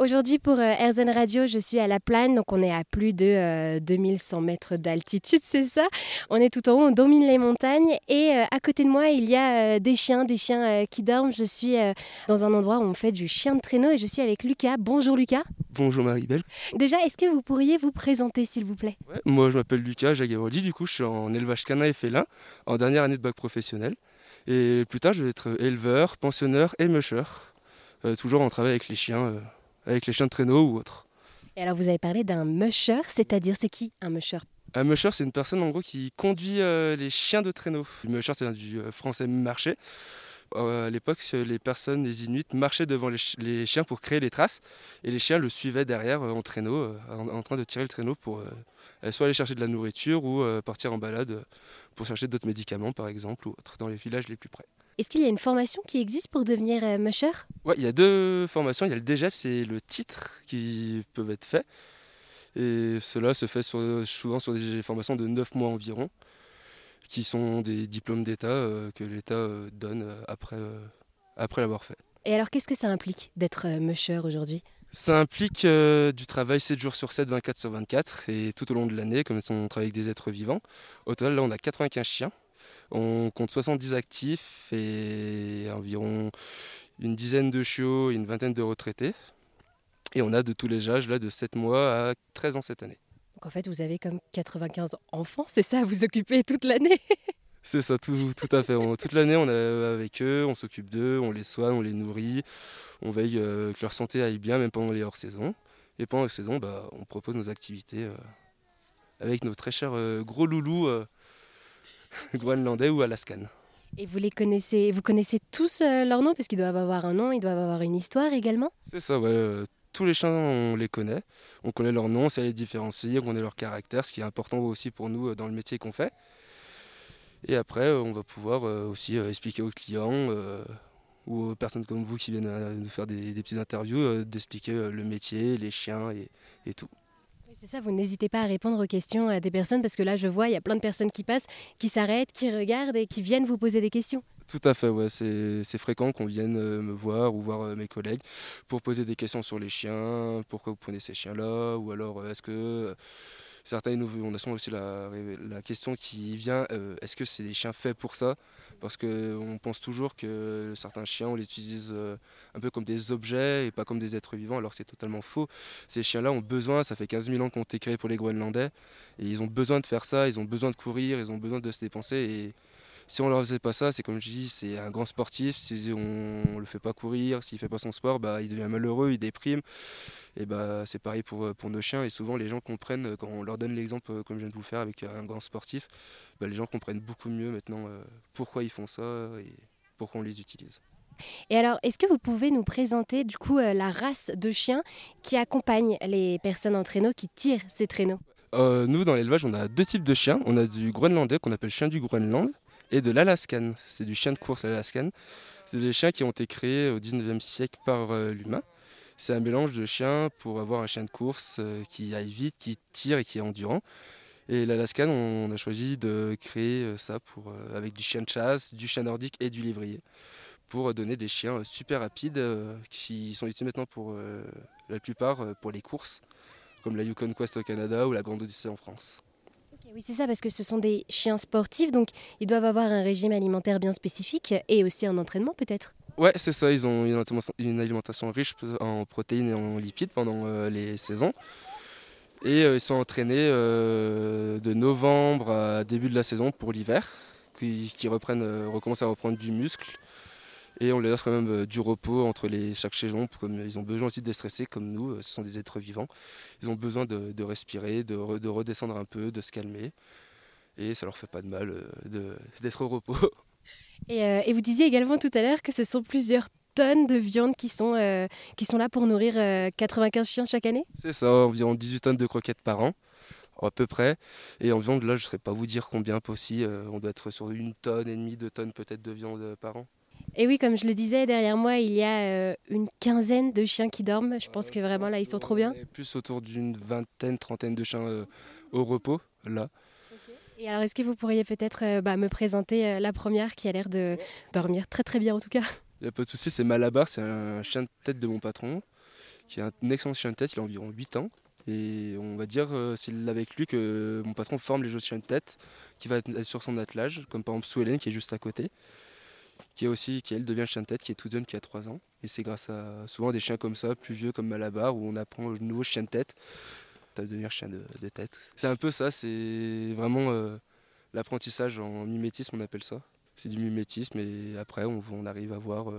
Aujourd'hui pour euh, RZN Radio, je suis à La Plaine, donc on est à plus de 2100 euh, mètres d'altitude, c'est ça. On est tout en haut, on domine les montagnes et euh, à côté de moi, il y a des chiens, des chiens qui dorment. Je suis dans un endroit où on fait du chien de traîneau et je suis avec Lucas. Bonjour Lucas. Bonjour Marie-Belle. Déjà, est-ce que vous pourriez vous présenter s'il vous plaît? Moi je m'appelle Lucas Jaguaroli, du coup je suis en élevage canin et félin, en dernière année de bac professionnel. Et plus tard je vais être éleveur, pensionneur et musher, toujours en travail avec les chiens avec les chiens de traîneau ou autres. Et alors vous avez parlé d'un musher, c'est-à-dire c'est qui un musher? Un musher, c'est une personne en gros qui conduit euh, les chiens de traîneau. Le musher, c'est du euh, français marché. Euh, à l'époque, les personnes, les Inuits, marchaient devant les, chiens pour créer les traces, et les chiens le suivaient derrière en traîneau, en, train de tirer le traîneau pour soit aller chercher de la nourriture ou partir en balade pour chercher d'autres médicaments, par exemple, ou autre, dans les villages les plus près. Est-ce qu'il y a une formation qui existe pour devenir euh, musher? Oui, il y a deux formations. Il y a le DGEP, c'est le titre qui peut être fait. Et cela se fait souvent sur des formations de 9 mois environ, qui sont des diplômes d'État euh, que l'État euh, donne après, après l'avoir fait. Et alors, qu'est-ce que ça implique d'être musher aujourd'hui? Ça implique du travail 7 jours sur 7, 24 sur 24, et tout au long de l'année, comme on travaille avec des êtres vivants. Au total, là, on a 95 chiens. On compte 70 actifs et environ une dizaine de chiots et une vingtaine de retraités. Et on a de tous les âges, là, de 7 mois à 13 ans cette année. Donc en fait, vous avez comme 95 enfants, c'est ça, vous occupez toute l'année? C'est ça, tout, tout, à fait. toute l'année, on est avec eux, on s'occupe d'eux, on les soigne, on les nourrit, on veille euh, que leur santé aille bien, même pendant les hors-saisons. Et pendant les saisons, bah, on propose nos activités euh, avec nos très chers euh, gros loulous groenlandais ou alaskan. Et vous les connaissez, vous connaissez tous euh, leurs noms parce qu'ils doivent avoir un nom, ils doivent avoir une histoire également? C'est ça, ouais. Euh, tous les chiens, on les connaît. On connaît leurs noms, c'est les différencier, on connaît leur caractère, ce qui est important aussi pour nous euh, dans le métier qu'on fait. Et après, on va pouvoir aussi expliquer aux clients ou aux personnes comme vous qui viennent nous faire des, petites interviews, d'expliquer le métier, les chiens et tout. C'est ça, vous n'hésitez pas à répondre aux questions à des personnes parce que là, je vois, il y a plein de personnes qui passent, qui s'arrêtent, qui regardent et qui viennent vous poser des questions. Tout à fait, ouais. c'est fréquent qu'on vienne euh, me voir ou voir euh, mes collègues pour poser des questions sur les chiens, pourquoi vous prenez ces chiens-là, ou alors euh, est-ce que certains, on a aussi la, la question qui vient, est-ce que c'est des chiens faits pour ça? Parce qu'on pense toujours que certains chiens, on les utilise euh, un peu comme des objets et pas comme des êtres vivants, alors c'est totalement faux. Ces chiens-là ont besoin, ça fait 15 000 ans qu'on été créés pour les Groenlandais, et ils ont besoin de faire ça, ils ont besoin de courir, ils ont besoin de se dépenser, si on leur faisait pas ça, c'est comme je dis, c'est un grand sportif. Si on, ne le fait pas courir, s'il fait pas son sport, bah, il devient malheureux, il déprime. Et bah, c'est pareil pour, pour nos chiens. Et souvent, les gens comprennent, quand on leur donne l'exemple comme je viens de vous le faire avec un grand sportif, bah, les gens comprennent beaucoup mieux maintenant euh, pourquoi ils font ça et pourquoi on les utilise. Et alors, est-ce que vous pouvez nous présenter du coup euh, la race de chiens qui accompagne les personnes en traîneau, qui tirent ces traîneaux? Euh, Nous, dans l'élevage, on a deux types de chiens. On a du groenlandais qu'on appelle chien du Groenland et de l'Alaskan. C'est du chien de course Alaskan. C'est des chiens qui ont été créés au 19e siècle par euh, l'humain. C'est un mélange de chiens pour avoir un chien de course euh, qui aille vite, qui tire et qui est endurant. Et l'Alaskan, on a choisi de créer euh, ça pour, avec du chien de chasse, du chien nordique et du lévrier pour donner des chiens super rapides qui sont utilisés maintenant pour la plupart pour les courses, comme la Yukon Quest au Canada ou la Grande Odyssée en France. Oui, c'est ça, parce que ce sont des chiens sportifs, donc ils doivent avoir un régime alimentaire bien spécifique et aussi un entraînement peut-être. Ouais, c'est ça, ils ont une alimentation riche en protéines et en lipides pendant euh, les saisons. Et euh, ils sont entraînés euh, de novembre à début de la saison pour l'hiver, qui, recommencent à reprendre du muscle et on les laisse quand même euh, du repos entre les, chaque saison, comme ils ont besoin aussi de déstresser comme nous, euh, ce sont des êtres vivants. Ils ont besoin de, respirer, de, redescendre un peu, de se calmer. Et ça leur fait pas de mal euh, d'être au repos. Et, vous disiez également tout à l'heure que ce sont plusieurs tonnes de viande qui sont, qui sont là pour nourrir 95 chiens chaque année? C'est ça, environ 18 tonnes de croquettes par an à peu près. Et en viande, là, je ne saurais pas vous dire combien aussi. on doit être sur une tonne et demie, deux tonnes peut-être de viande par an. Et oui, comme je le disais, derrière moi, il y a euh, une quinzaine de chiens qui dorment. Je pense que vraiment là, ils sont trop bien. Plus autour d'une vingtaine, trentaine de chiens euh, au repos, là. Et alors, est-ce que vous pourriez peut-être euh, bah, me présenter la première qui a l'air de dormir très très bien en tout cas? Il n'y a pas de souci, c'est Malabar, c'est un chien de tête de mon patron qui est un excellent chien de tête, il a environ 8 ans. Et on va dire, c'est avec lui que mon patron forme les autres chiens de tête, qui va être sur son attelage, comme par exemple Sue qui est juste à côté, qui est aussi, qui elle devient chien de tête, qui est tout jeune, qui a 3 ans. Et c'est grâce à souvent des chiens comme ça, plus vieux comme Malabar, où on apprend au nouveau chien de tête à devenir chien de, tête. C'est un peu ça, c'est vraiment l'apprentissage en mimétisme, on appelle ça. C'est du mimétisme et après on, on arrive à voir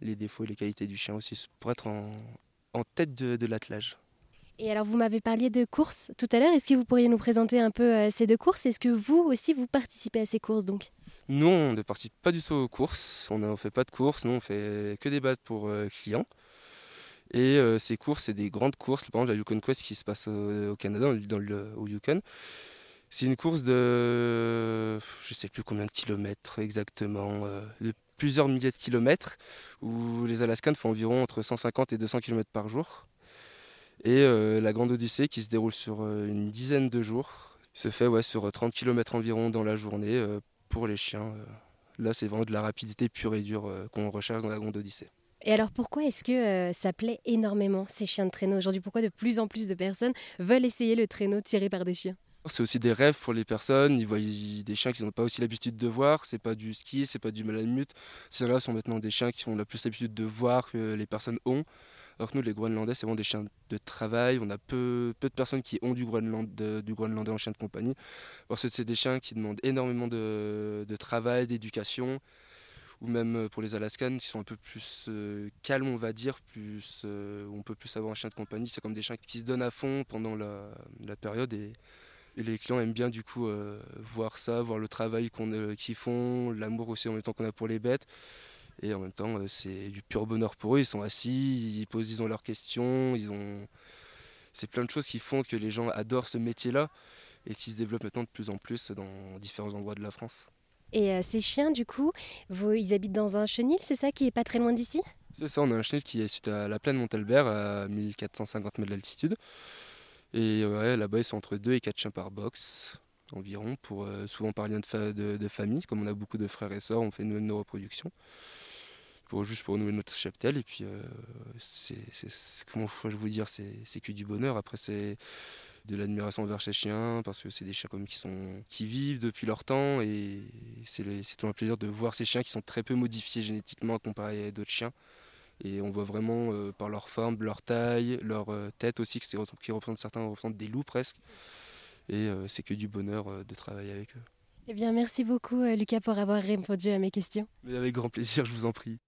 les défauts et les qualités du chien aussi pour être en, tête de, l'attelage. Et alors vous m'avez parlé de courses tout à l'heure, est-ce que vous pourriez nous présenter un peu euh, ces deux courses? Est-ce que vous aussi vous participez à ces courses donc? Non, on ne participe pas du tout aux courses, on ne fait pas de courses, nous on fait que des battes pour euh, clients. Et euh, ces courses, c'est des grandes courses, par exemple la Yukon Quest qui se passe au, Canada, dans le, au Yukon. C'est une course de, je ne sais plus combien de kilomètres exactement, de plusieurs milliers de kilomètres, où les Alaskans font environ entre 150 et 200 km par jour. Et euh, la Grande Odyssée, qui se déroule sur euh, une dizaine de jours, se fait sur 30 km environ dans la journée euh, pour les chiens. là, c'est vraiment de la rapidité pure et dure qu'on recherche dans la Grande Odyssée. Et alors pourquoi est-ce que ça plaît énormément ces chiens de traîneau aujourd'hui? Pourquoi de plus en plus de personnes veulent essayer le traîneau tiré par des chiens? C'est aussi des rêves pour les personnes. Ils voient des chiens qu'ils n'ont pas aussi l'habitude de voir. C'est pas du ski, c'est pas du malamute. Ces-là sont maintenant des chiens qui ont la plus l'habitude de voir que les personnes ont. Alors que nous, les Groenlandais, c'est vraiment des chiens de travail. On a peu, peu de personnes qui ont du, Groenland, du Groenlandais en chien de compagnie. Parce que c'est des chiens qui demandent énormément de, travail, d'éducation. Ou même pour les Alaskans, qui sont un peu plus euh, calmes, on va dire. Plus, euh, on peut plus avoir un chien de compagnie. C'est comme des chiens qui se donnent à fond pendant la, période. Et, les clients aiment bien du coup euh, voir ça, voir le travail euh, qu'ils font, l'amour aussi en même temps qu'on a pour les bêtes. Et en même temps, euh, c'est du pur bonheur pour eux. Ils sont assis, ils posent ils ont leurs questions, ils ont... c'est plein de choses qui font que les gens adorent ce métier-là et qui se développent maintenant de plus en plus dans différents endroits de la France. Et ces chiens, du coup, vous, ils habitent dans un chenil, c'est ça, qui est pas très loin d'ici? C'est ça, on a un chenil qui est suite à la plaine Montalbert, à 1450 mètres d'altitude. Et ouais, là-bas, ils sont entre 2 et 4 chiens par box environ, pour euh, souvent par lien de, de, famille. Comme on a beaucoup de frères et sœurs, on fait une, nos reproductions. Pour, juste pour nous notre cheptel. Et puis, euh, c'est, comment je vous dire, c'est, que du bonheur. Après, c'est de l'admiration envers ces chiens, parce que c'est des chiens comme qui, sont, qui vivent depuis leur temps. Et c'est, c'est tout un plaisir de voir ces chiens qui sont très peu modifiés génétiquement comparé à d'autres chiens. Et on voit vraiment euh, par leur forme, leur taille, leur euh, tête aussi, qui représentent certains représentent des loups presque. Et euh, c'est que du bonheur de travailler avec eux. Eh bien, merci beaucoup Lucas pour avoir répondu à mes questions. Mais avec grand plaisir, je vous en prie.